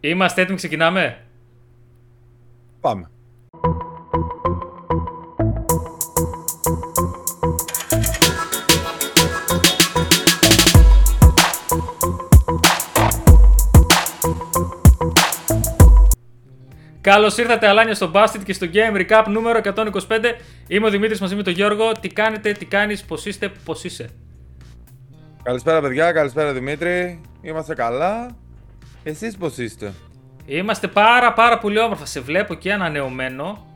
Είμαστε έτοιμοι, ξεκινάμε; Πάμε. Καλώς ήρθατε, Αλάνια, στο Bastard και στο Game Recap νούμερο 125. Είμαι ο Δημήτρης μαζί με τον Γιώργο. Τι κάνετε, τι κάνεις, πώς είστε, πώς είσαι; Καλησπέρα παιδιά, καλησπέρα Δημήτρη. Είμαστε καλά. Εσείς πώς είστε; Είμαστε πάρα πάρα πολύ όμορφα. Σε βλέπω και ανανεωμένο.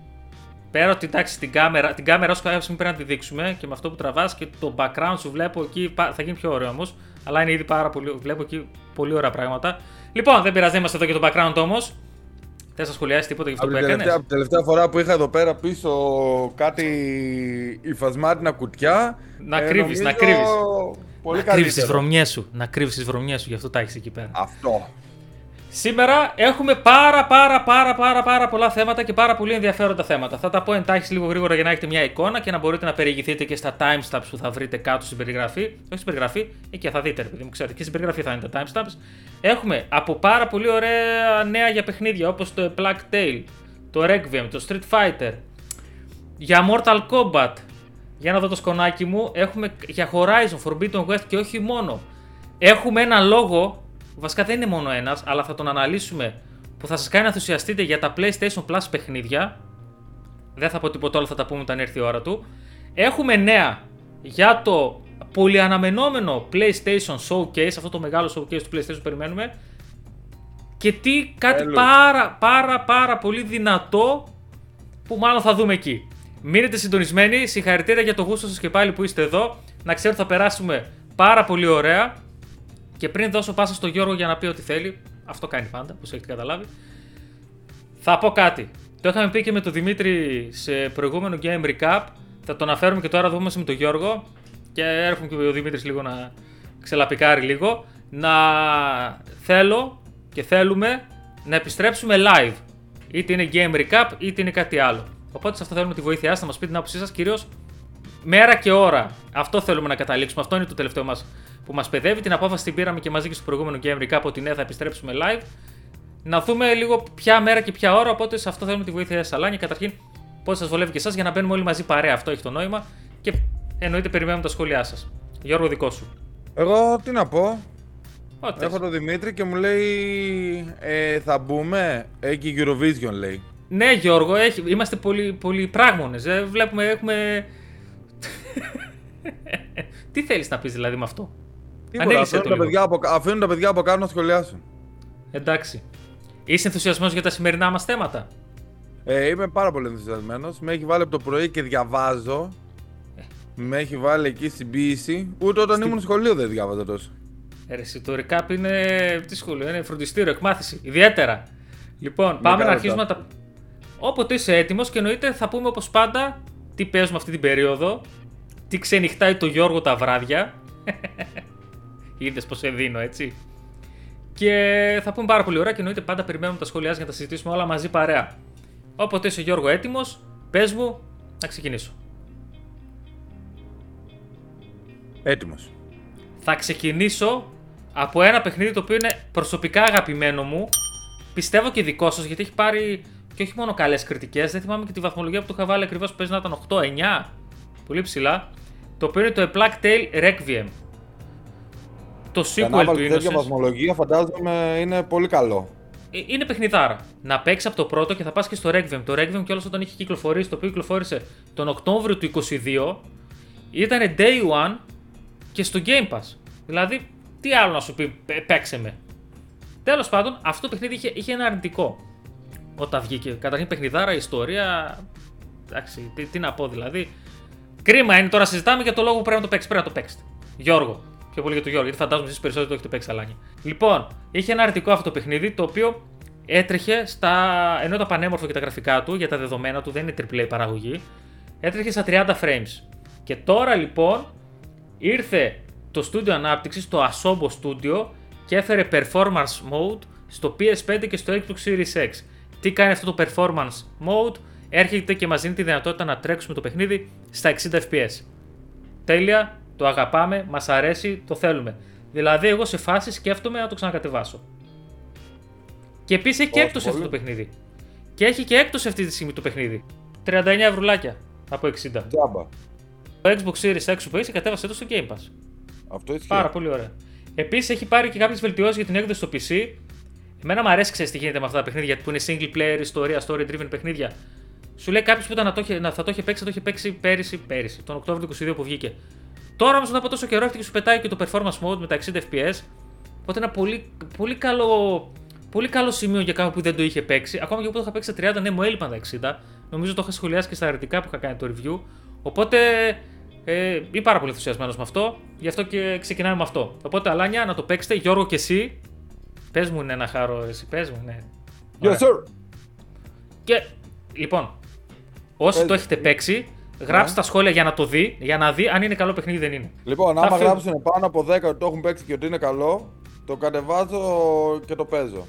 Πέρα ότι εντάξει την κάμερα, την κάμερα όσο κάποια πρέπει να τη δείξουμε και με αυτό που τραβάς και το background σου βλέπω εκεί. Θα γίνει πιο ωραίο όμως. Αλλά είναι ήδη πάρα πολύ. Βλέπω εκεί πολύ ωραία πράγματα. Λοιπόν, δεν πειράζει, είμαστε εδώ και το background όμως. Θες να σχολιάσεις τίποτα για αυτό που έκανες; Από την τελευταία φορά που είχα εδώ πέρα πίσω κάτι υφασμάτινα κουτιά. Να ε, κρύβεις, να κρύβεις. να κρύβεις τις βρωμιές σου. Να κρύβεις τις βρωμιές σου, γι' αυτό τα έχεις εκεί πέρα. Αυτό. Σήμερα έχουμε πάρα πάρα πάρα πάρα πάρα πολλά θέματα και πάρα πολύ ενδιαφέροντα θέματα. Θα τα πω εντάχεις λίγο γρήγορα για να έχετε μια εικόνα και να μπορείτε να περιηγηθείτε και στα timestamps που θα βρείτε κάτω στην περιγραφή. Όχι στην περιγραφή, εκεί θα δείτε, επειδή μου ξέρετε, και στην περιγραφή θα είναι τα timestamps. Έχουμε από πάρα πολύ ωραία νέα για παιχνίδια όπως το Black Tail, το Requiem, το Street Fighter, για Mortal Kombat. Για να δω το σκονάκι μου, έχουμε για Horizon Forbidden West και όχι μόνο. Έχουμε ένα λόγο Βασικά δεν είναι μόνο ένας, αλλά θα τον αναλύσουμε που θα σας κάνει να ενθουσιαστείτε για τα PlayStation Plus παιχνίδια. Δεν θα πω τίποτα άλλο, θα τα πούμε όταν έρθει η ώρα του. Έχουμε νέα για το πολυαναμενόμενο PlayStation Showcase, αυτό το μεγάλο showcase του PlayStation που περιμένουμε. Και τι, κάτι πάρα πάρα πάρα πολύ δυνατό που μάλλον θα δούμε εκεί. Μείνετε συντονισμένοι, συγχαρητήρια για το γούστο σας και πάλι που είστε εδώ. Να ξέρω ότι θα περάσουμε πάρα πολύ ωραία. Και πριν δώσω πάσα στο Γιώργο για να πει ό,τι θέλει, αυτό κάνει πάντα, όπως έχετε καταλάβει. Θα πω κάτι. Το είχαμε πει και με τον Δημήτρη σε προηγούμενο Game Recap. Θα το αναφέρουμε και τώρα δούμε με τον Γιώργο. Και έρχομαι και ο Δημήτρης λίγο να ξελαπικάρει λίγο. Να θέλω και θέλουμε να επιστρέψουμε live. Είτε είναι Game Recap είτε είναι κάτι άλλο. Οπότε σε αυτό θέλουμε τη βοήθειά σας να μας πείτε την άποψή σας, κυρίως μέρα και ώρα. Αυτό θέλουμε να καταλήξουμε. Αυτό είναι το τελευταίο μας που μας παιδεύει. Την απόφαση την πήραμε και μαζί και στο προηγούμενο Game Recap ότι ναι, θα επιστρέψουμε live. Να δούμε λίγο ποια μέρα και ποια ώρα. Οπότε σε αυτό θέλουμε τη βοήθεια σας, Αλάνια. Καταρχήν, πώς σας βολεύει και εσάς για να μπαίνουμε όλοι μαζί παρέα. Αυτό έχει το νόημα. Και εννοείται περιμένουμε τα σχόλιά σας. Γιώργο, δικό σου. Εγώ τι να πω; Ό, Έχω τον Δημήτρη και μου λέει ε, θα μπούμε; Έχει Eurovision λέει. Ναι, Γιώργο, έχει, είμαστε πολύ, πολύ πράγμονες. Ε, βλέπουμε, έχουμε... Τι θέλεις να πεις δηλαδή με αυτό; Τίποτα, αφήνουν, τα παιδιά από, αφήνουν τα παιδιά από κάτω να σχολιάσουν. Εντάξει. Είσαι ενθουσιασμένος για τα σημερινά μας θέματα; Ε, είμαι πάρα πολύ ενθουσιασμένος. Με έχει βάλει από το πρωί και διαβάζω. Ε. Με έχει βάλει εκεί στην ποιήση. Ούτε όταν Στη... ήμουν σχολείο δεν διάβαζα τόσο. Ε, ρε, το recap είναι. Τι σχολείο, είναι φροντιστήριο, εκμάθηση. Ιδιαίτερα. Λοιπόν, πάμε να αρχίσουμε τα. Όποτε είσαι έτοιμος και εννοείται θα πούμε όπως πάντα τι παίζουμε αυτή την περίοδο. Τι ξενυχτάει το Γιώργο τα βράδια. Είδες πώ σε δίνω, έτσι. Και θα πούμε πάρα πολύ ωραία και εννοείται πάντα περιμένουμε τα σχόλιά για να τα συζητήσουμε όλα μαζί παρέα. Όποτε είσαι Γιώργο έτοιμος, πες μου να ξεκινήσω. Έτοιμος. Θα ξεκινήσω από ένα παιχνίδι το οποίο είναι προσωπικά αγαπημένο μου. Πιστεύω και δικό σας γιατί έχει πάρει και όχι μόνο καλές κριτικές. Δεν θυμάμαι και τη βαθμολογία που του είχα βάλει ακριβώς που παίζει να ήταν 8-9. Πολύ ψηλά. Το οποίο είναι το A Plague Tale Requiem το sequel του Innocence. τέτοια βαθμολογία φαντάζομαι είναι πολύ καλό. Ε, είναι παιχνιδάρα. Να παίξεις από το πρώτο και θα πας και στο Requiem. Το Requiem κιόλας όταν είχε κυκλοφορήσει, το οποίο κυκλοφόρησε τον Οκτώβριο του 2022, ήταν day one και στο Game Pass. Δηλαδή, τι άλλο να σου πει, παίξε με. Τέλος πάντων, αυτό το παιχνίδι είχε, είχε ένα αρνητικό όταν βγήκε. Καταρχήν, παιχνιδάρα, ιστορία. Εντάξει, τι, τι να πω δηλαδή. Κρίμα είναι τώρα συζητάμε για το λόγο που πρέπει να το παίξεις. Πρέπει να το παίξετε. Γιώργο, Πιο πολύ για τον Γιώργο, γιατί φαντάζομαι εσείς περισσότερο το έχετε παίξει αλάνι. Λοιπόν, είχε ένα αρνητικό αυτό το παιχνίδι το οποίο έτρεχε στα. ενώ ήταν πανέμορφο και τα γραφικά του για τα δεδομένα του, δεν είναι AAA παραγωγή, έτρεχε στα 30 frames. Και τώρα λοιπόν ήρθε το studio ανάπτυξης, το Asobo Studio και έφερε performance mode στο PS5 και στο Xbox Series X. Τι κάνει αυτό το performance mode, έρχεται και μας δίνει τη δυνατότητα να τρέξουμε το παιχνίδι στα 60 FPS. Τέλεια, το αγαπάμε, μας αρέσει, το θέλουμε. Δηλαδή, εγώ σε φάση σκέφτομαι να το ξανακατεβάσω. Και επίσης έχει και Όχι, έκπτωση αυτό το πολύ. παιχνίδι. Και έχει και έκπτωση αυτή τη στιγμή το παιχνίδι. 39 ευρουλάκια από 60. Τζάμπα. Το Xbox Series X που έχει κατέβασε το στο Game Pass. Αυτό ισχύει. Πάρα πολύ ωραία. Επίσης έχει πάρει και κάποιες βελτιώσεις για την έκδοση στο PC. Εμένα μου αρέσει, ξέρεις τι γίνεται με αυτά τα παιχνίδια που είναι single player, ιστορία, story driven παιχνίδια. Σου λέει κάποιος που ήταν να το είχε, να, θα το είχε παίξει, θα το είχε παίξει πέρυσι, πέρυσι, τον Οκτώβριο του 22 που βγήκε. Τώρα όμως μετά από τόσο καιρό έρχεται και σου πετάει και το performance mode με τα 60 FPS. Οπότε ένα πολύ, πολύ, καλό, πολύ καλό σημείο για κάποιον που δεν το είχε παίξει. Ακόμα και εγώ που το είχα παίξει στα 30, ναι, μου έλειπαν τα 60. Νομίζω το είχα σχολιάσει και στα αρνητικά που είχα κάνει το review. Οπότε ε, είμαι πάρα πολύ ενθουσιασμένος με αυτό. Γι' αυτό και ξεκινάμε με αυτό. Οπότε, Αλάνια, να το παίξετε. Γιώργο και εσύ. Πες μου είναι ένα χάρο, εσύ. Πες μου, ναι. Yes, Ωραία. sir. Και λοιπόν, όσοι Πες. το έχετε παίξει, γράψτε τα σχόλια για να το δει, για να δει αν είναι καλό παιχνίδι ή δεν είναι. Λοιπόν, Θα άμα φύγω. γράψουν πάνω από 10 ότι το έχουν παίξει και ότι είναι καλό, το κατεβάζω και το παίζω.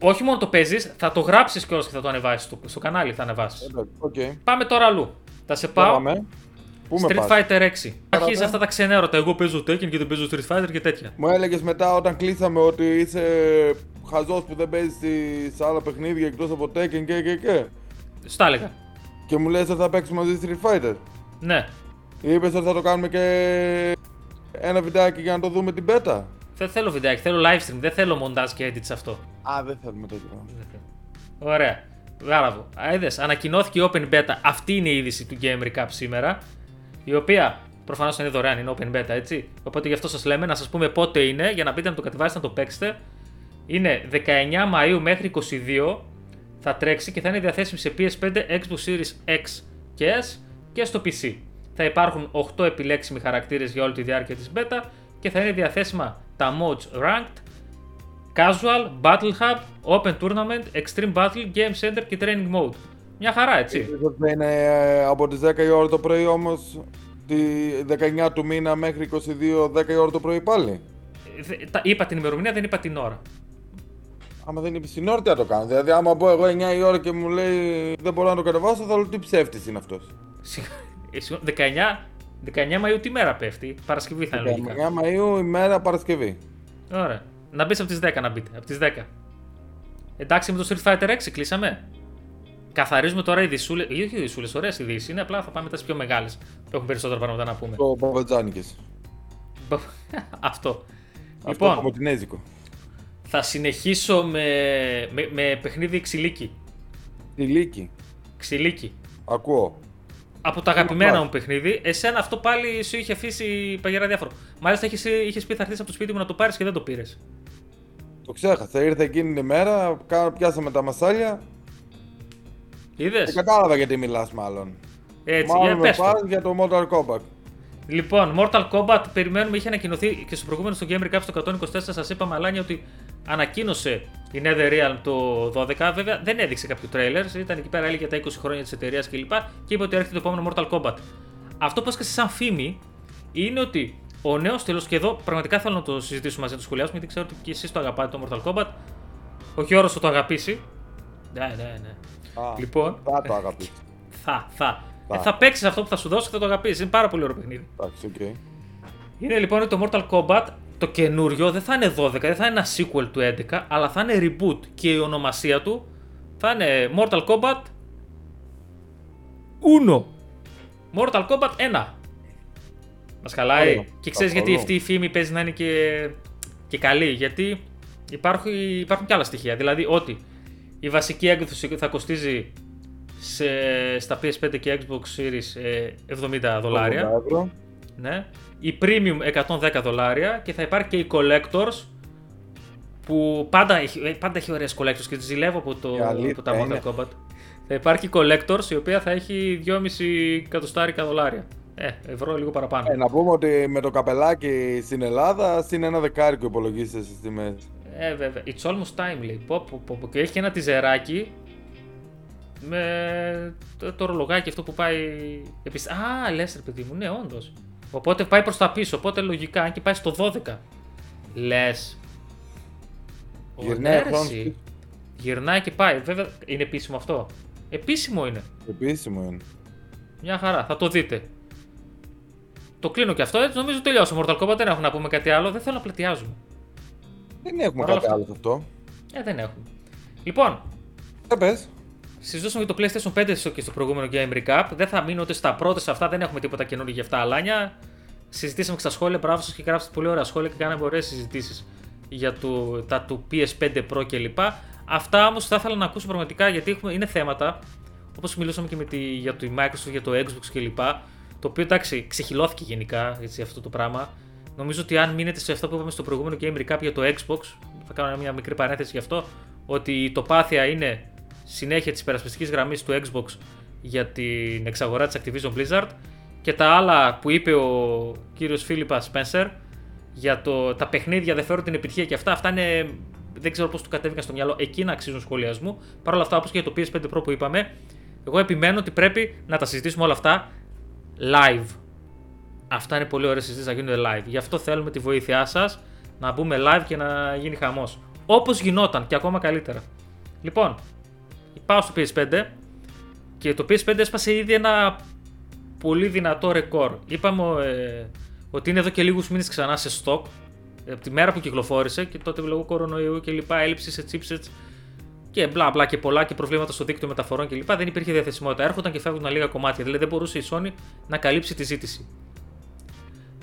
Όχι μόνο το παίζεις, θα το γράψεις κιόλας και θα το ανεβάσεις στο, στο κανάλι. Θα ανεβάσεις. Εντάξει, ΟΚ. Πάμε τώρα αλλού. Θα σε πάω. Πάμε. Πού με Street πας; Fighter 6. Αρχίζει Παραδέ. αυτά τα ξενέρωτα. Εγώ παίζω Tekken και δεν παίζω Street Fighter και τέτοια. Μου έλεγες μετά όταν κλείσαμε ότι είσαι χαζός που δεν παίζεις σε άλλα παιχνίδια εκτός από Tekken και και και. Στα έλεγα. Και μου λες ότι θα παίξουμε μαζί Street Fighter. Ναι. Είπες ότι θα το κάνουμε και ένα βιντεάκι για να το δούμε την πέτα. Δεν θέλω βιντεάκι, θέλω live stream. Δεν θέλω μοντάζ και edit σε αυτό. Α, δεν θέλουμε τέτοιο πράγμα. Ωραία. Μπράβο. Είδες, ανακοινώθηκε η Open Beta. Αυτή είναι η είδηση του Game Recap σήμερα. Η οποία προφανώς είναι δωρεάν, είναι Open Beta, έτσι. Οπότε γι' αυτό σας λέμε να σας πούμε πότε είναι για να μπείτε να το κατεβάσετε, να το παίξετε. Είναι 19 Μαΐου μέχρι 22 θα τρέξει και θα είναι διαθέσιμη σε PS5, Xbox Series X και S και στο PC. Θα υπάρχουν 8 επιλέξιμοι χαρακτήρες για όλη τη διάρκεια της beta και θα είναι διαθέσιμα τα modes Ranked, Casual, Battle Hub, Open Tournament, Extreme Battle, Game Center και Training Mode. Μια χαρά, έτσι. Είπες ότι θα είναι ε, από τις 10 η ώρα το πρωί όμως τη 19 του μήνα μέχρι 22 10 η ώρα το πρωί πάλι. Δε- τα- Είπα την ημερομηνία, δεν είπα την ώρα. Άμα δεν είπε την ώρα, τι θα το κάνω. Δηλαδή, άμα πω εγώ 9 η ώρα και μου λέει δεν μπορώ να το κατεβάσω, θα λέω τι ψεύτης είναι αυτός. Συγ- ε, συγγνώμη, 19, 19 Μαΐου τι μέρα πέφτει, Παρασκευή θα είναι λογικά. 9 Μαΐου ημέρα Παρασκευή. Ωραία. Να μπεις από τις 10 να μπείτε. Από τις 10. Εντάξει με το Street Fighter 6 κλείσαμε. Καθαρίζουμε τώρα οι δισούλε. Όχι οι δισούλε, ωραίες ειδήσει είναι. Απλά θα πάμε μετά στι πιο μεγάλες που έχουν περισσότερα πράγματα να πούμε. Το Παπατζάνικες. Αυτό. Αυτό Λοιπόν, από την Έζικο. Θα συνεχίσω με, με, με παιχνίδι ξυλίκι. Τη Λίκη. Ξυλίκι. Ακούω. Από τα αγαπημένα Μάλιστα. μου παιχνίδι. Εσένα αυτό πάλι σου είχε αφήσει παγερά διάφορο. Μάλιστα είχες πει θα έρθεις από το σπίτι μου να το πάρεις και δεν το πήρες. Το ξέχασα. Ήρθε εκείνη την μέρα, κα- πιάσαμε τα μασάλια. Είδες; Δεν κατάλαβα γιατί μιλάς μάλλον. Έτσι, για Μάλλον με πες το. πας για το Mortal Kombat. Λοιπόν, Mortal Kombat περιμένουμε, είχε ανακοινωθεί και στο προηγούμενο στο Game Recap στο 124 σας είπα μαλάνια ότι ανακοίνωσε η Netherrealm το 12, βέβαια δεν έδειξε κάποιο τρέιλερ, ήταν εκεί πέρα έλεγε τα 20 χρόνια της εταιρείας κλπ. Και, και είπε ότι έρχεται το επόμενο Mortal Kombat. Αυτό που έσκασε σαν φήμη είναι ότι ο νέος τίτλος και εδώ πραγματικά θέλω να το συζητήσουμε μαζί, να το σχολιάσουμε γιατί ξέρω ότι και εσείς το αγαπάτε το Mortal Kombat. Ο Γιώργος θα το αγαπήσει. Ναι, ναι, ναι. Α, Λοιπόν. Θα το αγαπήσω. Θα, θα. Θα. Ε, θα παίξεις αυτό που θα σου δώσω και θα το αγαπήσεις. Είναι πάρα πολύ ωραίο παιχνίδι. Εντάξει, οκ. Είναι λοιπόν ότι το Mortal Kombat το καινούριο δεν θα είναι 12, δεν θα είναι ένα sequel του 11, αλλά θα είναι reboot και η ονομασία του θα είναι Mortal Kombat 1. Mortal Kombat 1. Μας χαλάει. Ωραίο. Και ξέρεις Καθόλου. γιατί αυτή η φήμη παίζει να είναι και, και καλή. Γιατί υπάρχουν, υπάρχουν και άλλα στοιχεία. Δηλαδή ότι η βασική έκδοση θα κοστίζει σε, στα PS5 και Xbox Series ε, 70 δολάρια. 80 ευρώ. Ναι. Η Premium 110 δολάρια και θα υπάρχει και η Collectors που πάντα έχει, ε, πάντα έχει ωραίες Collectors και τις ζηλεύω από, το, Η αλήθεια από τα Mortal είναι. Kombat. Θα υπάρχει η Collectors η οποία θα έχει 2,5 εκατοστάρικα δολάρια. Ε, ευρώ λίγο παραπάνω. Ε, να πούμε ότι με το καπελάκι στην Ελλάδα συν ένα δεκάρικο υπολογίστε στις τιμές. Ε, βέβαια. It's almost time, λέει. Πω, πω, πω, πω. Και έχει και ένα τιζεράκι με το, το ρολογάκι αυτό που πάει. Επίσης... Α, λες, ρε παιδί μου, ναι, όντως. Οπότε πάει προς τα πίσω. Οπότε λογικά, αν και πάει στο 12. Λες. Γυρνάει ο χρόνος εσύ. πίσω. Γυρνάει και πάει. Βέβαια, είναι επίσημο αυτό. Επίσημο είναι. Επίσημο είναι. Μια χαρά, θα το δείτε. Το κλείνω και αυτό, έτσι νομίζω τελειώσαμε. Mortal Kombat δεν έχουμε να πούμε κάτι άλλο. Δεν θέλω να πλατιάζουμε. Δεν έχουμε Παρ' όλα κάτι αυτά. άλλο σε αυτό. Ε, δεν έχουμε. Λοιπόν, Ε, πες. Συζητούσαμε για το PlayStation 5 στο- και στο προηγούμενο Game Recap. Δεν θα μείνω ούτε στα πρώτα σε αυτά, δεν έχουμε τίποτα καινούργιο για αυτά αλάνια. Συζητήσαμε και στα σχόλια, μπράβο σας και γράψατε πολύ ωραία σχόλια και κάναμε ωραίες συζητήσεις για το, τα του PS5 Pro κλπ. Αυτά όμως θα ήθελα να ακούσω πραγματικά γιατί έχουμε, είναι θέματα όπως μιλούσαμε και με τη, για το Microsoft, για το Xbox κλπ. Το οποίο εντάξει, ξεχυλώθηκε γενικά έτσι, αυτό το πράγμα. Νομίζω ότι αν μείνετε σε αυτό που είπαμε στο προηγούμενο Game Recap για το Xbox, θα κάνω μια μικρή παρένθεση γι' αυτό, ότι η τοπάθεια είναι συνέχεια της υπερασπιστικής γραμμής του Xbox για την εξαγορά της Activision Blizzard και τα άλλα που είπε ο κύριος Φίλιππα Spencer για το, τα παιχνίδια δεν φέρουν την επιτυχία και αυτά, αυτά είναι. Δεν ξέρω πώς του κατέβηκαν στο μυαλό, εκεί να αξίζουν σχολιασμού. Παρ' όλα αυτά, όπως και για το PS5 Pro που είπαμε, εγώ επιμένω ότι πρέπει να τα συζητήσουμε όλα αυτά live. Αυτά είναι πολύ ωραίες συζητήσεις να γίνονται live. Γι' αυτό θέλουμε τη βοήθειά σας να μπούμε live και να γίνει χαμός. Όπως γινόταν και ακόμα καλύτερα. Λοιπόν, πάω στο PS5 και το PS5 έσπασε ήδη ένα πολύ δυνατό ρεκόρ. Είπαμε ε, ότι είναι εδώ και λίγους μήνες ξανά σε stock από τη μέρα που κυκλοφόρησε και τότε λόγω κορονοϊού και λοιπά, έλλειψη σε chipsets και μπλα μπλα και πολλά και προβλήματα στο δίκτυο μεταφορών και λοιπά, δεν υπήρχε διαθεσιμότητα. Έρχονταν και φεύγουν λίγα κομμάτια, δηλαδή δεν μπορούσε η Sony να καλύψει τη ζήτηση.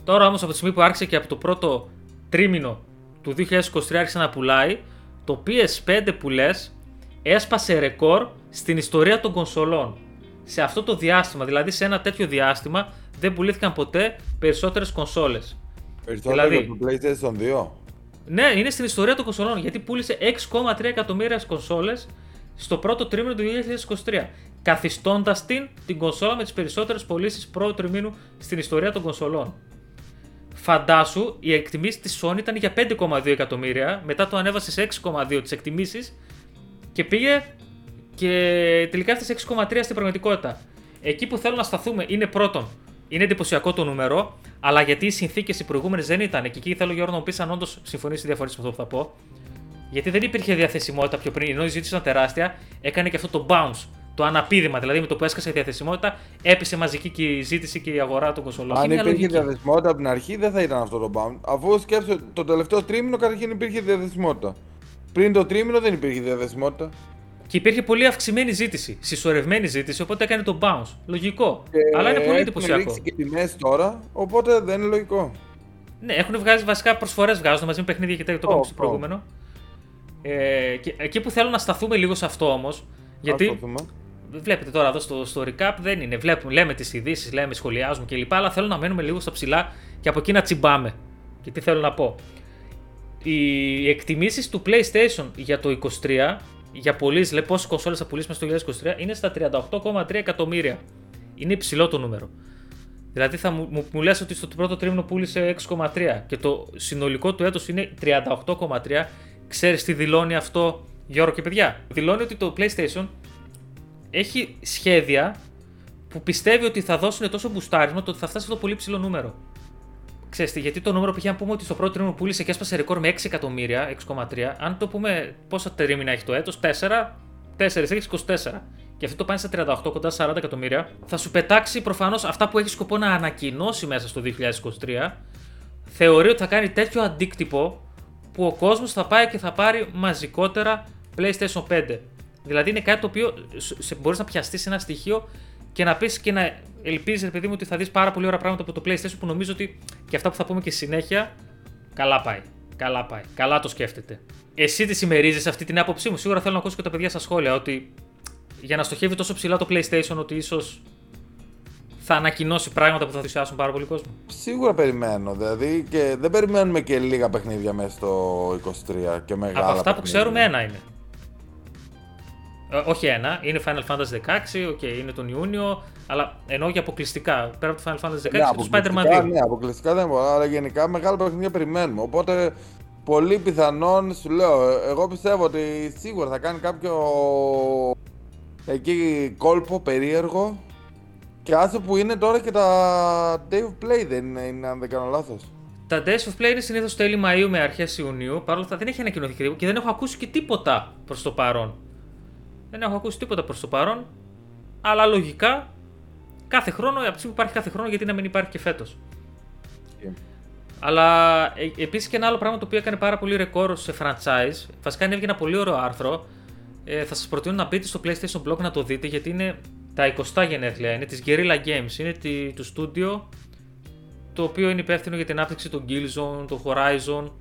Τώρα όμως από τη στιγμή που άρχισε και από το πρώτο τρίμηνο του 2023 άρχισε να πουλάει, το PS5 που λες έσπασε ρεκόρ στην ιστορία των κονσολών. Σε αυτό το διάστημα, δηλαδή σε ένα τέτοιο διάστημα, δεν πουλήθηκαν ποτέ περισσότερες κονσόλες. Περισσότερο Δηλαδή- για το PlayStation 2. Ναι, είναι στην ιστορία των κονσολών γιατί πούλησε 6,3 εκατομμύρια κονσόλες στο πρώτο τρίμηνο του 2023. Καθιστώντας την την κονσόλα με τις περισσότερες πωλήσεις πρώτου τριμήνου στην ιστορία των κονσολών. Φαντάσου, η εκτιμήση της Sony ήταν για 5,2 εκατομμύρια, μετά το ανέβασε σε 6,2 τις εκτιμήσεις και πήγε και τελικά έφτασε 6,3 στην πραγματικότητα. Εκεί που θέλω να σταθούμε είναι πρώτον, είναι εντυπωσιακό το νούμερο, αλλά γιατί οι συνθήκες οι προηγούμενες δεν ήταν. Και εκεί θέλω Γιώργο να μου πεις αν όντως συμφωνείς ή διαφωνεί με αυτό που θα πω. Γιατί δεν υπήρχε διαθεσιμότητα πιο πριν, ενώ η ζήτηση ήταν τεράστια, έκανε και αυτό το bounce. Το αναπήδημα, δηλαδή με το που έσκασε η διαθεσιμότητα, έπεσε μαζική και η ζήτηση και η αγορά των κονσολών. Αν Είναι μια υπήρχε λογική. διαθεσιμότητα από την αρχή, δεν θα ήταν αυτό το bound. Αφού σκέψτε το τελευταίο τρίμηνο, καταρχήν υπήρχε διαθεσιμότητα. Πριν το τρίμηνο δεν υπήρχε διαθεσιμότητα. Και υπήρχε πολύ αυξημένη ζήτηση, συσσωρευμένη ζήτηση, οπότε έκανε το bounce. Λογικό. Και Αλλά είναι πολύ έχουν εντυπωσιακό. ρίξει και τιμές τώρα, οπότε δεν είναι λογικό. Ναι, έχουν βγάζει βασικά προσφορές βγάζουν μαζί με παιχνίδια και τέτοια το Ω, είπαμε στο ω. προηγούμενο. Ε, και, εκεί που θέλω να σταθούμε λίγο σε αυτό όμως, γιατί Ας το δούμε. βλέπετε τώρα εδώ στο, στο recap δεν είναι. Βλέπουμε, λέμε τις ειδήσεις, λέμε, σχολιάζουμε κλπ. Αλλά θέλω να μένουμε λίγο στα ψηλά και από εκεί να τσιμπάμε. Και τι θέλω να πω. Οι εκτιμήσεις του PlayStation για το 23, για πωλήσεις, λέει πόσες κονσόλες θα πουλήσει μέσα στο 2023, είναι στα 38,3 εκατομμύρια. Είναι υψηλό το νούμερο. Δηλαδή θα μου, μου, μου λες ότι στο πρώτο τρίμηνο πούλησε 6,3 και το συνολικό του έτος είναι 38,3. Ξέρεις τι δηλώνει αυτό Γιώργο και παιδιά; Δηλώνει ότι το PlayStation έχει σχέδια που πιστεύει ότι θα δώσουν τόσο μπουστάρισμα το ότι θα φτάσει σε αυτό το πολύ ψηλό νούμερο. Ξέρετε, τι, γιατί το νούμερο που είχε να πούμε ότι στο πρώτο τρίμηνο πούλησε και έσπασε ρεκόρ με 6 εκατομμύρια, 6,3. Αν το πούμε πόσα τρίμηνα έχει το έτος, 4, 4 έχει 24. Και αυτό το πάνε στα 38, κοντά 40 εκατομμύρια. Θα σου πετάξει προφανώς αυτά που έχεις σκοπό να ανακοινώσει μέσα στο 2023. Θεωρεί ότι θα κάνει τέτοιο αντίκτυπο που ο κόσμος θα πάει και θα πάρει μαζικότερα PlayStation 5. Δηλαδή είναι κάτι το οποίο μπορείς να πιαστείς σε ένα στοιχείο και να πεις και να ελπίζεις, ρε παιδί μου, ότι θα δεις πάρα πολύ ωραία πράγματα από το PlayStation που νομίζω ότι και αυτά που θα πούμε και στη συνέχεια. Καλά πάει. Καλά πάει. Καλά το σκέφτεται. Εσύ τι συμμερίζει αυτή την άποψή μου; Σίγουρα θέλω να ακούσω και τα παιδιά στα σχόλια ότι για να στοχεύει τόσο ψηλά το PlayStation ότι ίσως θα ανακοινώσει πράγματα που θα θυσιάσουν πάρα πολύ κόσμο. Σίγουρα περιμένω. Δηλαδή και δεν περιμένουμε και λίγα παιχνίδια μέσα στο 23 και μεγάλα. Από αυτά που παιχνίδια. ξέρουμε, ένα είναι. Ε, όχι ένα, είναι Final Fantasy 16, okay, είναι τον Ιούνιο, αλλά εννοώ για αποκλειστικά. Πέρα από το Final Fantasy 16 Ναι, και το αποκλειστικά, Spider-Man 2. Ναι, αποκλειστικά δεν μπορώ, αλλά γενικά μεγάλα παιχνίδια περιμένουμε. Οπότε πολύ πιθανόν σου λέω, ε, εγώ πιστεύω ότι σίγουρα θα κάνει κάποιο εκεί κόλπο περίεργο και άσε που είναι τώρα και τα Day of Play δεν είναι, είναι αν δεν κάνω λάθος. Τα Days of Play είναι συνήθως τέλη Μαΐου με αρχές Ιουνίου. Παρ' όλα αυτά δεν έχει ανακοινωθεί και τίποτα και δεν έχω ακούσει και τίποτα προς το παρόν. Δεν έχω ακούσει τίποτα προς το παρόν. Αλλά λογικά κάθε χρόνο, από τη στιγμή που υπάρχει κάθε χρόνο, γιατί να μην υπάρχει και φέτος. Αλλά ε, επίσης και ένα άλλο πράγμα το οποίο έκανε πάρα πολύ ρεκόρ σε franchise. Βασικά είναι ένα πολύ ωραίο άρθρο. Ε, θα σας προτείνω να μπείτε στο PlayStation Blog να το δείτε γιατί είναι τα 20 γενέθλια. Είναι της Guerrilla Games. Είναι τη, του studio το οποίο είναι υπεύθυνο για την ανάπτυξη των Killzone, των Horizon,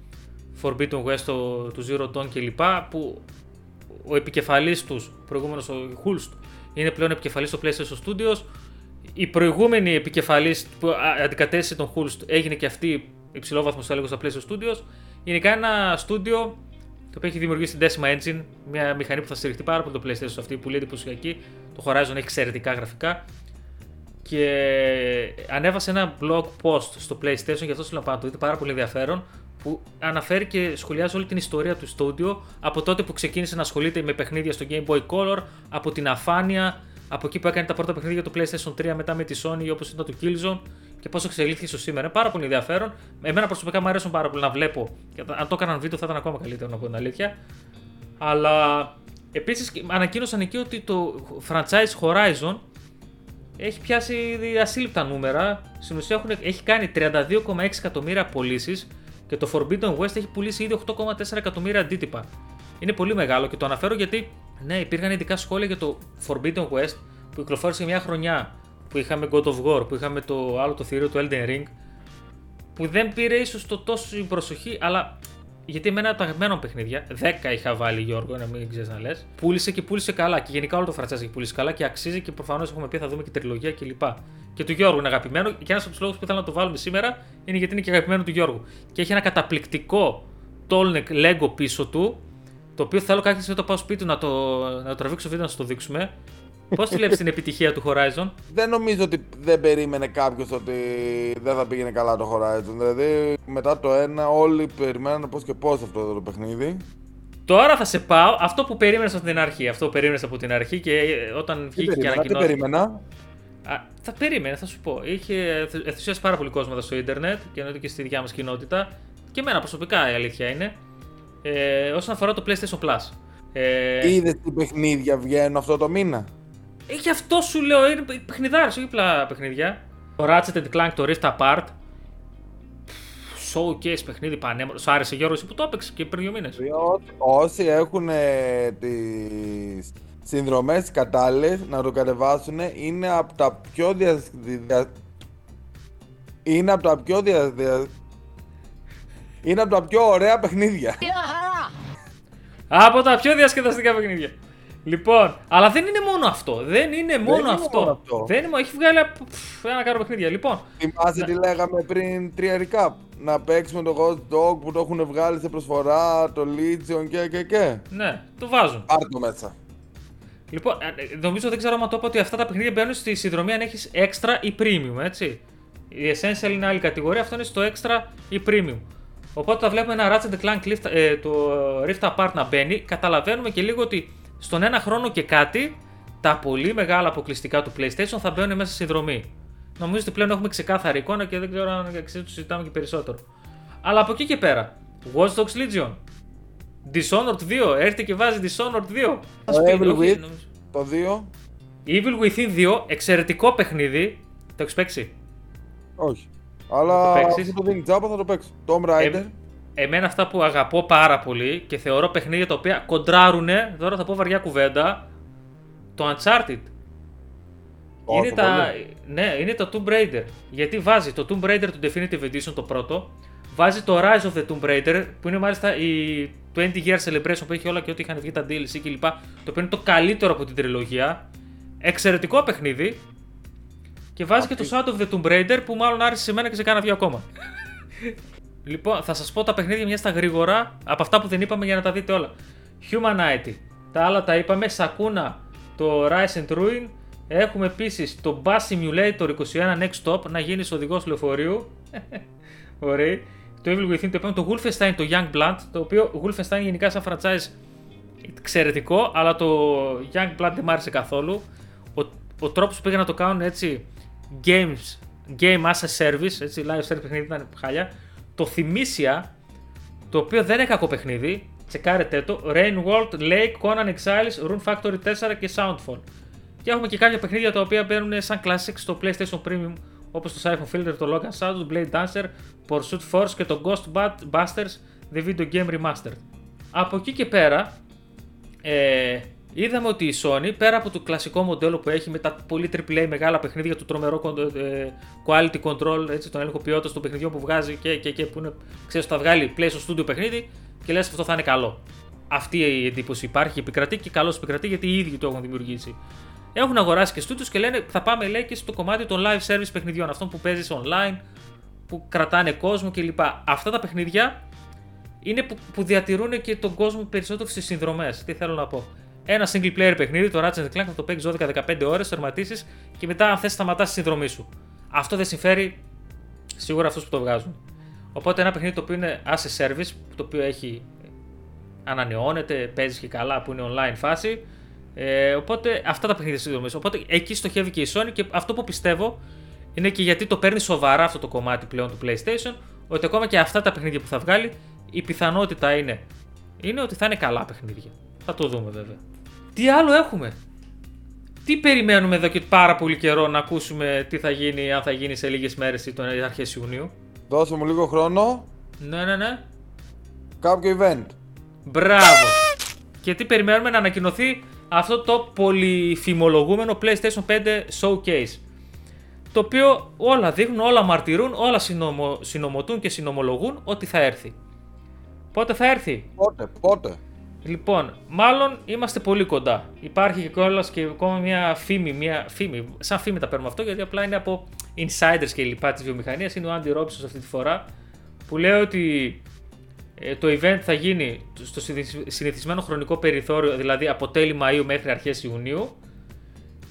Forbidden West, το, του Zero Dawn κλπ. Που ο επικεφαλής τους, προηγούμενος ο Hulst, είναι πλέον επικεφαλής στο PlayStation Studios. Η προηγούμενη επικεφαλής που αντικατέστησε τον Hulst έγινε και αυτή υψηλόβαθμο θα λέγω στα PlayStation Studios. Γενικά ένα στούντιο το οποίο έχει δημιουργήσει την Decima Engine, μια μηχανή που θα στηριχτεί πάρα πολύ το PlayStation αυτή, πολύ εντυπωσιακή. Το Horizon έχει εξαιρετικά γραφικά. Και ανέβασε ένα blog post στο PlayStation, γι' αυτό σου λέω να το δείτε, πάρα πολύ ενδιαφέρον, που αναφέρει και σχολιάζει όλη την ιστορία του studio από τότε που ξεκίνησε να ασχολείται με παιχνίδια στο Game Boy Color, από την αφάνεια, από εκεί που έκανε τα πρώτα παιχνίδια του PlayStation 3 μετά με τη Sony όπως ήταν το Killzone και πώς εξελίχθηκε στο σήμερα. Είναι πάρα πολύ ενδιαφέρον. Εμένα προσωπικά μου αρέσουν πάρα πολύ να βλέπω. Αν το έκαναν βίντεο θα ήταν ακόμα καλύτερο να πω την αλήθεια. Αλλά επίσης ανακοίνωσαν εκεί ότι το franchise Horizon έχει πιάσει ασύλληπτα νούμερα. Στην ουσία έχουν, έχει κάνει 32,6 εκατομμύρια πωλήσεις και το Forbidden West έχει πουλήσει ήδη 8,4 εκατομμύρια αντίτυπα. Είναι πολύ μεγάλο και το αναφέρω γιατί ναι, υπήρχαν ειδικά σχόλια για το Forbidden West που κυκλοφόρησε μια χρονιά που είχαμε God of War, που είχαμε το άλλο το θηρίο του Elden Ring, που δεν πήρε ίσως το τόσο προσοχή, αλλά γιατί εμένα τα αγαπημένα παιχνίδια, 10 είχα βάλει Γιώργο, να μην ξέρεις να λες. Πούλησε και πούλησε καλά. Και γενικά όλο το franchise έχει πούλησε καλά και αξίζει και προφανώς έχουμε πει θα δούμε και τριλογία κλπ. Και, και του Γιώργου είναι αγαπημένο. Και ένας από τους λόγους που ήθελα να το βάλουμε σήμερα είναι γιατί είναι και αγαπημένο του Γιώργου. Και έχει ένα καταπληκτικό Tolnek Lego πίσω του. Το οποίο θέλω κάποια στιγμή το πάω σπίτι να το, να το τραβήξω βίντεο να σα το δείξουμε. Πώς τη βλέπεις την επιτυχία του Horizon, Δεν νομίζω ότι δεν περίμενε κάποιος ότι δεν θα πήγαινε καλά το Horizon. Δηλαδή, μετά το ένα, όλοι περιμέναν πώς και πώς αυτό το παιχνίδι. Τώρα θα σε πάω αυτό που περίμενες από την αρχή. Αυτό που περίμενες από την αρχή και όταν βγήκε και ανακοινώθηκε. Τι περίμενα; Α, θα περίμενε, θα σου πω. Είχε ενθουσιάσει πάρα πολύ κόσμο εδώ στο Ιντερνετ και εννοείται και στη δικιά μας κοινότητα. Και εμένα προσωπικά η αλήθεια είναι. Ε, όσον αφορά το PlayStation Plus. Ε, Είδες τι παιχνίδια βγαίνουν αυτό το μήνα; Ε, γι' αυτό σου λέω, είναι παιχνιδάρι, όχι απλά παιχνίδια. Το Ratchet Clank, το Rift Apart. Showcase παιχνίδι πανέμορφο. Σου άρεσε Γιώργος που το έπαιξε και πριν δύο μήνες. Όσοι έχουν τις συνδρομές κατάλληλες να το κατεβάσουν είναι από τα πιο δια... Είναι από τα πιο δια... Είναι από τα πιο ωραία παιχνίδια. Από τα πιο διασκεδαστικά παιχνίδια. Λοιπόν, αλλά δεν είναι μόνο αυτό. Δεν είναι μόνο, δεν αυτό. Είναι μόνο αυτό. Δεν είναι, έχει βγάλει ένα κάρο παιχνίδια. Λοιπόν. Θυμάσαι τι λέγαμε πριν τρία recap. Να παίξουμε το Ghost Dog που το έχουν βγάλει σε προσφορά, το Legion και και και. Ναι, το βάζουν. Πάρ το μέσα. Λοιπόν, ε, ε, νομίζω δεν ξέρω αν το είπα ότι αυτά τα παιχνίδια μπαίνουν στη συνδρομή αν έχεις extra ή premium, έτσι. Η Essential είναι άλλη κατηγορία, αυτό είναι στο extra ή premium. Οπότε όταν βλέπουμε ένα Ratchet Clank ε, το Rift Apart να μπαίνει, καταλαβαίνουμε και λίγο ότι στον ένα χρόνο και κάτι, τα πολύ μεγάλα αποκλειστικά του PlayStation θα μπαίνουν μέσα στη συνδρομή. Νομίζω ότι πλέον έχουμε ξεκάθαρη εικόνα και δεν ξέρω αν αξίζει το συζητάμε και περισσότερο. Αλλά από εκεί και πέρα, Watch Dogs Legion, Dishonored 2, έρθει και βάζει Dishonored 2. Το Evil Within, το 2. Evil Within 2, εξαιρετικό παιχνίδι. Το έχεις παίξει; Όχι. Αλλά αυτό το δίνει τζάμπα θα το παίξω. Tomb Raider. Ε, εμένα αυτά που αγαπώ πάρα πολύ και θεωρώ παιχνίδια τα οποία κοντράρουνε, τώρα θα πω βαριά κουβέντα, το Uncharted. είναι, τα, ναι, είναι το Tomb Raider. Γιατί βάζει το Tomb Raider του Definitive Edition το πρώτο, βάζει το Rise of the Tomb Raider που είναι μάλιστα η 20 Year Celebration που έχει όλα και ό,τι είχαν βγει τα DLC κλπ. Το οποίο είναι το καλύτερο από την τριλογία. Εξαιρετικό παιχνίδι. Και βάζει και το Shadow of the Tomb Raider που μάλλον άρεσε σε μένα και σε κάνα δύο ακόμα. Λοιπόν, θα σας πω τα παιχνίδια μιας στα γρήγορα από αυτά που δεν είπαμε για να τα δείτε όλα. Humanity. Τα άλλα τα είπαμε. Sakuna, το Rise and Ruin. Έχουμε επίσης το Bus Simulator 21 Next Stop να γίνεις οδηγός λεωφορείου. Ωραία. Το Evil Within, το επόμενο, το Wolfenstein, το Young Blood. Το οποίο Wolfenstein γενικά σαν franchise εξαιρετικό, αλλά το Young Blood δεν μ' άρεσε καθόλου. Ο, ο τρόπος που πήγαν να το κάνουν έτσι games, game as a service, έτσι live service παιχνίδι ήταν χάλια το Θυμήσια, το οποίο δεν είναι κακό παιχνίδι, τσεκάρετε το, Rain World, Lake, Conan Exiles, Rune Factory 4 και Soundfall. Και έχουμε και κάποια παιχνίδια τα οποία μπαίνουν σαν classics στο PlayStation Premium, όπω το Siphon Filter, το Logan Shadow, το Blade Dancer, Pursuit Force και το Ghostbusters The Video Game Remastered. Από εκεί και πέρα, ε, είδαμε ότι η Sony, πέρα από το κλασικό μοντέλο που έχει με τα πολύ AAA μεγάλα παιχνίδια, του τρομερό ε, quality control, έτσι, τον έλεγχο ποιότητας των παιχνιδιών που βγάζει και, και, και που είναι, ξέρεις, θα βγάλει play στο studio παιχνίδι και λες αυτό θα είναι καλό. Αυτή η εντύπωση υπάρχει, επικρατεί και καλώς επικρατεί γιατί οι ίδιοι το έχουν δημιουργήσει. Έχουν αγοράσει και στούντιο και λένε θα πάμε λέει και στο κομμάτι των live service παιχνιδιών, αυτών που παίζεις online, που κρατάνε κόσμο κλπ. Αυτά τα παιχνίδια είναι που, που διατηρούν και τον κόσμο περισσότερο στις συνδρομές. Τι θέλω να πω. Ένα single player παιχνίδι, το Ratchet Clank, θα το παίξεις 12-15 ώρες, τερματίσεις και μετά, αν θες, σταματάς τη συνδρομή σου. Αυτό δεν συμφέρει σίγουρα αυτούς που το βγάζουν. Οπότε ένα παιχνίδι το οποίο είναι as a service, το οποίο έχει ανανεώνεται, παίζεις και καλά, που είναι online φάση. Ε, οπότε αυτά τα παιχνίδια συνδρομή. Οπότε εκεί στοχεύει και η Sony και αυτό που πιστεύω είναι και γιατί το παίρνει σοβαρά αυτό το κομμάτι πλέον του PlayStation, ότι ακόμα και αυτά τα παιχνίδια που θα βγάλει, η πιθανότητα είναι, είναι ότι θα είναι καλά παιχνίδια. Θα το δούμε βέβαια. Τι άλλο έχουμε; Τι περιμένουμε εδώ και πάρα πολύ καιρό να ακούσουμε τι θα γίνει, αν θα γίνει σε λίγες μέρες ή τον αρχές Ιουνίου; Δώσε μου λίγο χρόνο. Ναι, ναι, ναι. Κάποιο event. Μπράβο. Και τι περιμένουμε να ανακοινωθεί αυτό το πολυφημολογούμενο PlayStation 5 Showcase. Το οποίο όλα δείχνουν, όλα μαρτυρούν, όλα συνομο, συνομωτούν και συνομολογούν ότι θα έρθει. Πότε θα έρθει; Πότε, πότε. Λοιπόν, μάλλον είμαστε πολύ κοντά. Υπάρχει και κιόλας και ακόμα μια φήμη, μια φήμη, σαν φήμη τα παίρνουμε αυτό γιατί απλά είναι από insiders και λοιπά της βιομηχανίας. Είναι ο Andy Robinson αυτή τη φορά που λέει ότι ε, το event θα γίνει στο συνηθισμένο χρονικό περιθώριο, δηλαδή από τέλη Μαΐου μέχρι αρχές Ιουνίου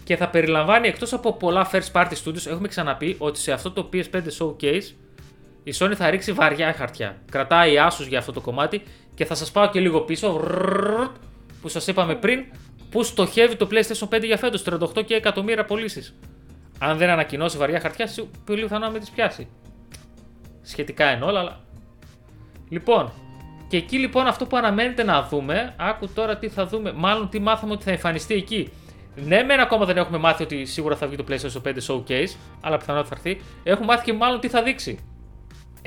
και θα περιλαμβάνει εκτός από πολλά first party studios, έχουμε ξαναπεί ότι σε αυτό το PS5 Showcase η Sony θα ρίξει βαριά χαρτιά. Κρατάει Asus για αυτό το κομμάτι και θα σας πάω και λίγο πίσω που σας είπαμε πριν που στοχεύει το PlayStation 5 για φέτος, 38 και εκατομμύρια πωλήσει. Αν δεν ανακοινώσει βαριά χαρτιά, πολύ πιθανό να μην τις πιάσει. Σχετικά είναι όλα, αλλά Λοιπόν, και εκεί λοιπόν αυτό που αναμένεται να δούμε, άκου τώρα τι θα δούμε, μάλλον τι μάθαμε ότι θα εμφανιστεί εκεί. Ναι, μεν ακόμα δεν έχουμε μάθει ότι σίγουρα θα βγει το PlayStation 5 Showcase, αλλά πιθανότατα θα έρθει. Έχουμε μάθει και μάλλον τι θα δείξει.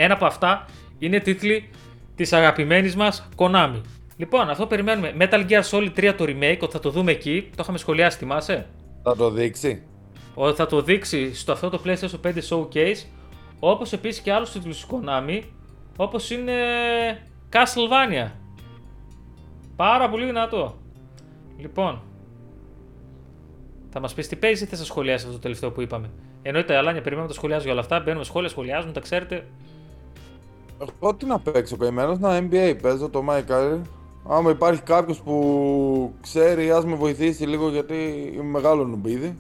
Ένα από αυτά είναι τίτλοι της αγαπημένης μας Konami. Λοιπόν, αυτό περιμένουμε. Metal Gear Solid 3 το remake, ότι θα το δούμε εκεί. Το είχαμε σχολιάσει, θυμάσαι; Θα το δείξει. Ότι θα το δείξει στο αυτό το PlayStation 5 Showcase. Όπως επίσης και άλλους τίτλους της Konami όπως είναι Castlevania. Πάρα πολύ δυνατό. Λοιπόν, θα μας πεις τι παίζεις ή θα σα σχολιάσεις αυτό το τελευταίο που είπαμε. Εννοείται, Αλάνια, περιμένουμε τα σχολιάζεις για όλα αυτά. Μπαίνουμε σχόλια, σχολιάζουμε, τα ξέρετε. Εγώ τι να παίξω, καημένος, να NBA παίζω το Mike Άμα υπάρχει κάποιος που ξέρει, ας με βοηθήσει λίγο γιατί είμαι μεγάλο νουμπίδι.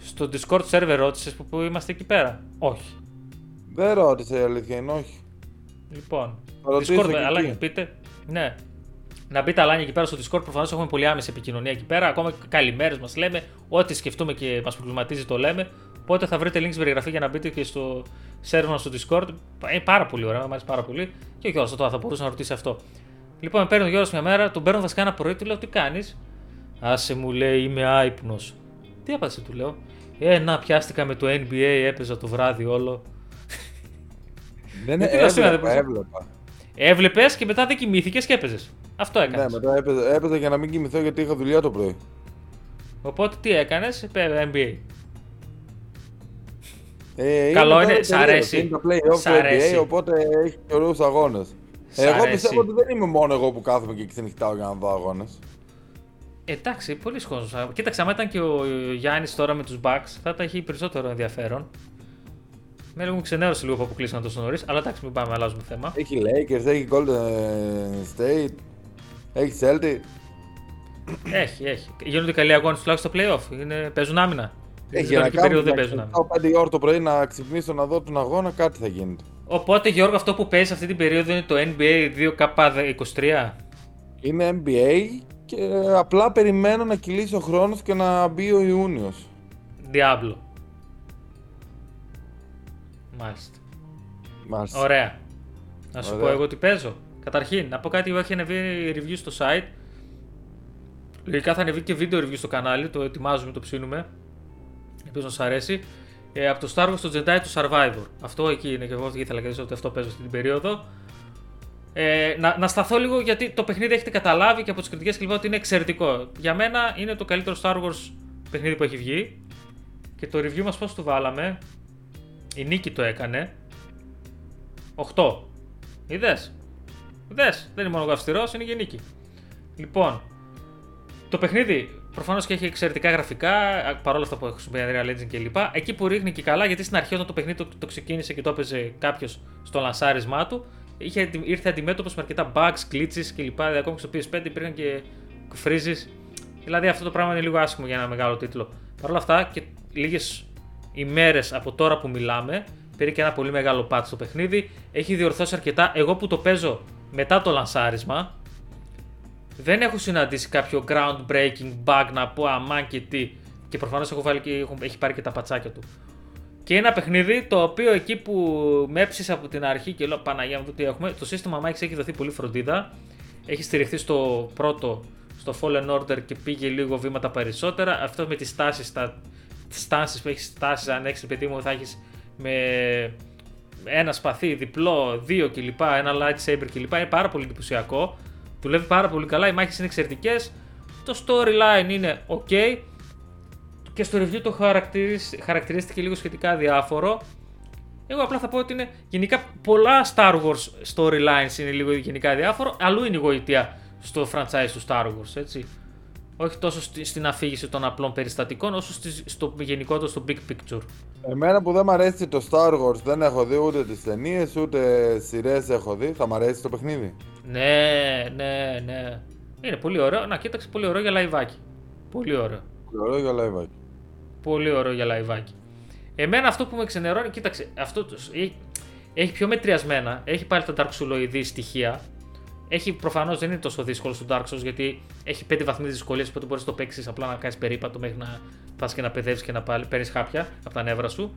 Στο Discord server ρώτησες που, που είμαστε εκεί πέρα; Όχι. Δεν ρώτησε η αλήθεια είναι, όχι. Λοιπόν, Discord, αλλά πείτε. Ναι. Να μπείτε αλάνια εκεί πέρα στο Discord. Προφανώς έχουμε πολύ άμεση επικοινωνία εκεί πέρα. Ακόμα καλημέρες μας λέμε. Ό,τι σκεφτούμε και μας προβληματίζει το λέμε. Οπότε θα βρείτε link στην περιγραφή για να μπείτε και στο server μας στο Discord. Είναι πάρα πολύ ωραία, μου αρέσει πάρα πολύ. Και ο Γιώργος τώρα θα μπορούσε να ρωτήσει αυτό. Λοιπόν, με παίρνει ο Γιώργος μια μέρα, τον παίρνω βασικά ένα πρωί, του λέω τι κάνεις; Άσε μου λέει είμαι άϊπνος. Τι έπασε, του λέω. Ε, να πιάστηκα με το NBA, έπαιζα το βράδυ όλο. Δεν έβλεπα, έβλεπα. Έβλεπες και μετά δεν κοιμήθηκες και έπαιζες. Αυτό έκανες. Ναι, μετά έπαιζε, έπαιζε για να μην κοιμηθώ γιατί είχα δουλειά το πρωί. Οπότε τι έκανες, NBA. Ε, Καλό είναι, σ' αρέσει. Είναι τα playoff του NBA, οπότε έχει και ωραίου αγώνε. Εγώ πιστεύω ότι δεν είμαι μόνο εγώ που κάθομαι και ξενυχτάω για να δω αγώνες. Εντάξει, πολλοί κόσμοι. Κοίταξε, άμα ήταν και ο Γιάννης τώρα με τους Bucks, θα τα έχει περισσότερο ενδιαφέρον. Με λίγο μου ξενέρωσε λίγο που αποκλείσαν τόσο νωρίς, αλλά εντάξει, μην πάμε, αλλάζουμε θέμα. Έχει Lakers, έχει Golden State, έχει Celtic. Έχει, έχει. Γίνονται καλοί αγώνες τουλάχιστον στο playoff. Είναι, παίζουν άμυνα. Έχει για να περίοδο δεν παίζουν άμυνα. 5 ώρα το πρωί να ξυπνήσω να δω τον αγώνα, κάτι θα γίνεται. Οπότε Γιώργο, αυτό που παίζεις αυτή την περίοδο είναι το NBA 2K23. Είναι NBA και απλά περιμένω να κυλήσει ο χρόνος και να μπει ο Ιούνιος. Διάβλο. Μάλιστα. Μάλιστα. Ωραία. Να σου πω εγώ τι παίζω. Καταρχήν, να πω κάτι που έχει ανεβεί review στο site. Λογικά θα ανεβεί και βίντεο review στο κανάλι. Το ετοιμάζουμε, το ψήνουμε. Ελπίζω να σας αρέσει. ε, από το Star Wars στο Jedi του Survivor. Αυτό εκεί είναι και εγώ ήθελα και ότι αυτό παίζω στην περίοδο. Ε, να, να σταθώ λίγο γιατί το παιχνίδι έχετε καταλάβει και από τις κριτικές κλπ. ότι είναι εξαιρετικό. Για μένα είναι το καλύτερο Star Wars παιχνίδι που έχει βγει. Και το review μας πώς το βάλαμε. Η νίκη το έκανε. 8. Είδες; Είδες; Δεν είναι μόνο ο αυστηρό, είναι και η νίκη. Λοιπόν, το παιχνίδι προφανώς και έχει εξαιρετικά γραφικά παρόλα αυτά που έχω πει Unreal Legend κλπ. Εκεί που ρίχνει και καλά, γιατί στην αρχή όταν το παιχνίδι το, το ξεκίνησε και το έπαιζε κάποιος στο λανσάρισμά του, είχε, ήρθε αντιμέτωπος με αρκετά bugs, glitches κλπ. Δηλαδή, ακόμη και στο PS5 υπήρχαν και freezes. Δηλαδή αυτό το πράγμα είναι λίγο άσχημο για ένα μεγάλο τίτλο. Παρ' όλα αυτά και λίγες ημέρες από τώρα που μιλάμε, πήρε και ένα πολύ μεγάλο patch στο παιχνίδι. Έχει διορθώσει αρκετά. Εγώ που το παίζω μετά το λανσάρισμα, δεν έχω συναντήσει κάποιο groundbreaking bug να πω αμάν και τι. Και προφανώς έχω βάλει και έχει πάρει και τα πατσάκια του. Και ένα παιχνίδι το οποίο εκεί που με έψησε από την αρχή και λέω Παναγία μου τι έχουμε, το σύστημα Mike έχει δοθεί πολύ φροντίδα. Έχει στηριχθεί στο πρώτο, στο Fallen Order και πήγε λίγο βήματα περισσότερα. Αυτό με τις τάσεις, τα στάσεις που έχεις στάσεις, αν έχει παιδί μου, θα έχεις με ένα σπαθί, διπλό, δύο κλπ. Ένα lightsaber κλπ. Είναι πάρα πολύ εντυπωσιακό. Δουλεύει πάρα πολύ καλά, οι μάχες είναι εξαιρετικές. Το storyline είναι ok. Και στο review το χαρακτηρίστηκε λίγο σχετικά διάφορο. Εγώ απλά θα πω ότι είναι γενικά πολλά Star Wars storylines είναι λίγο γενικά διάφορο. Αλλού είναι η γοητεία στο franchise του Star Wars, έτσι. Όχι τόσο στην αφήγηση των απλών περιστατικών, όσο στο γενικότερο στο big picture. Εμένα που δεν μου αρέσει το Star Wars, δεν έχω δει ούτε τις ταινίες ούτε σειρές έχω δει. Θα μου αρέσει το παιχνίδι; Ναι, ναι, ναι. Είναι πολύ ωραίο. Να κοίταξε, πολύ ωραίο για λαϊβάκι. Πολύ ωραίο. Πολύ ωραίο για λαϊβάκι. Πολύ ωραίο για λαϊβάκι. Εμένα αυτό που με ξενερώνει, κοίταξε, αυτό έχει, έχει πιο μετριασμένα. Έχει πάλι τα Dark Souls στοιχεία. Έχει προφανώς δεν είναι τόσο δύσκολο στο Dark Souls γιατί έχει 5 βαθμίδε δυσκολίας που μπορείς να το παίξεις απλά να κάνεις περίπατο μέχρι να πας και να παιδεύεις και να παίρνεις χάπια από τα νεύρα σου.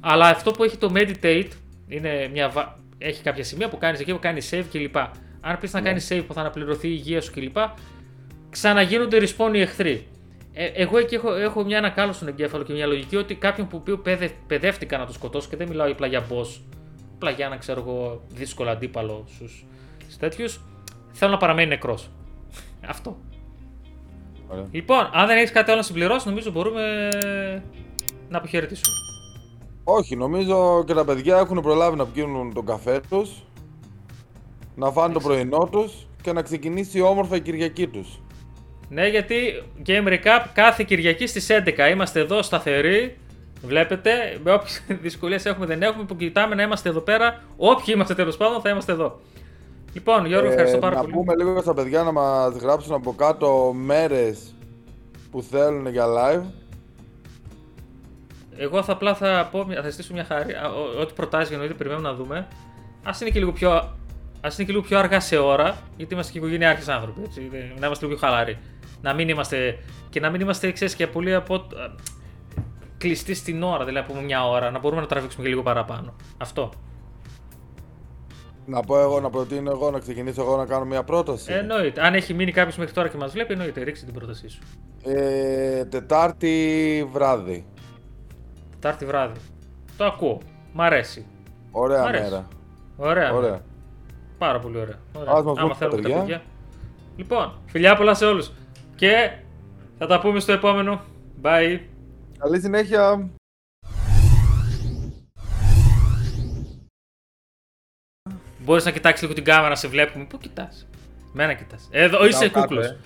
Αλλά αυτό που έχει το Meditate είναι μια, έχει κάποια σημεία που κάνεις εκεί που κάνεις save κλπ. Αν πεις να ναι. κάνεις save που θα αναπληρωθεί η υγεία σου κλπ. Ξαναγίνονται respawn οι εχθροί. Ε, εγώ εκεί έχω, έχω μια ανακάλυψη στον εγκέφαλο και μια λογική ότι κάποιον που οποίο παιδεύτηκα να το σκοτώσω και δεν μιλάω απλά για boss, απλά για ένα ξέρω εγώ δύσκολο αντίπαλο στου τέτοιους, θέλω να παραμένει νεκρός. Αυτό. Ωραία. Λοιπόν, αν δεν έχεις κάτι άλλο να συμπληρώσεις, νομίζω μπορούμε να αποχαιρετήσουμε. Όχι, νομίζω και τα παιδιά έχουν προλάβει να πιούν τον καφέ τους, να φάνε το πρωινό τους και να ξεκινήσει όμορφα η Κυριακή τους. Ναι, γιατί Game Recap κάθε Κυριακή στις 11 είμαστε εδώ σταθεροί. Βλέπετε, με όποιες δυσκολίες έχουμε δεν έχουμε, που κοιτάμε να είμαστε εδώ πέρα. Όποιοι είμαστε τέλος πάντων, θα είμαστε εδώ. Λοιπόν, Γιώργο, ευχαριστώ πάρα ε, πολύ. Να πούμε λίγο στα παιδιά να μας γράψουν από κάτω μέρες που θέλουν για live. Εγώ θα απλά θα, πω, θα ζητήσω μια χάρη. Ό,τι προτάσεις εννοείται, περιμένουμε να δούμε. Α είναι και λίγο πιο Α είναι και λίγο πιο αργά σε ώρα, γιατί είμαστε και οικογενειάρχε άνθρωποι. Έτσι, να είμαστε λίγο πιο χαλαροί. Να μην είμαστε. και να μην είμαστε, ξέρεις, και πολύ από. κλειστοί στην ώρα, δηλαδή από μια ώρα, να μπορούμε να τραβήξουμε και λίγο παραπάνω. Αυτό. Να πω εγώ, να προτείνω εγώ, να ξεκινήσω εγώ να κάνω μια πρόταση. Εννοείται. Αν έχει μείνει κάποιος μέχρι τώρα και μας βλέπει, εννοείται. Ρίξτε την πρότασή σου. Ε, τετάρτη βράδυ. Τετάρτη βράδυ. Το ακούω. Μ' αρέσει. Ωραία μέρα. Ωραία. Ωραία. Πάρα πολύ ωραία. ωραία. Ας μας Άμα θέλουμε τα παιδιά. Λοιπόν, φιλιά πολλά σε όλους. Και θα τα πούμε στο επόμενο. Bye. Καλή συνέχεια. Μπορεί να κοιτάξει λίγο την κάμερα, σε βλέπουμε. Πού κοιτά. Μένα κοιτά. Εδώ είσαι κούκλο.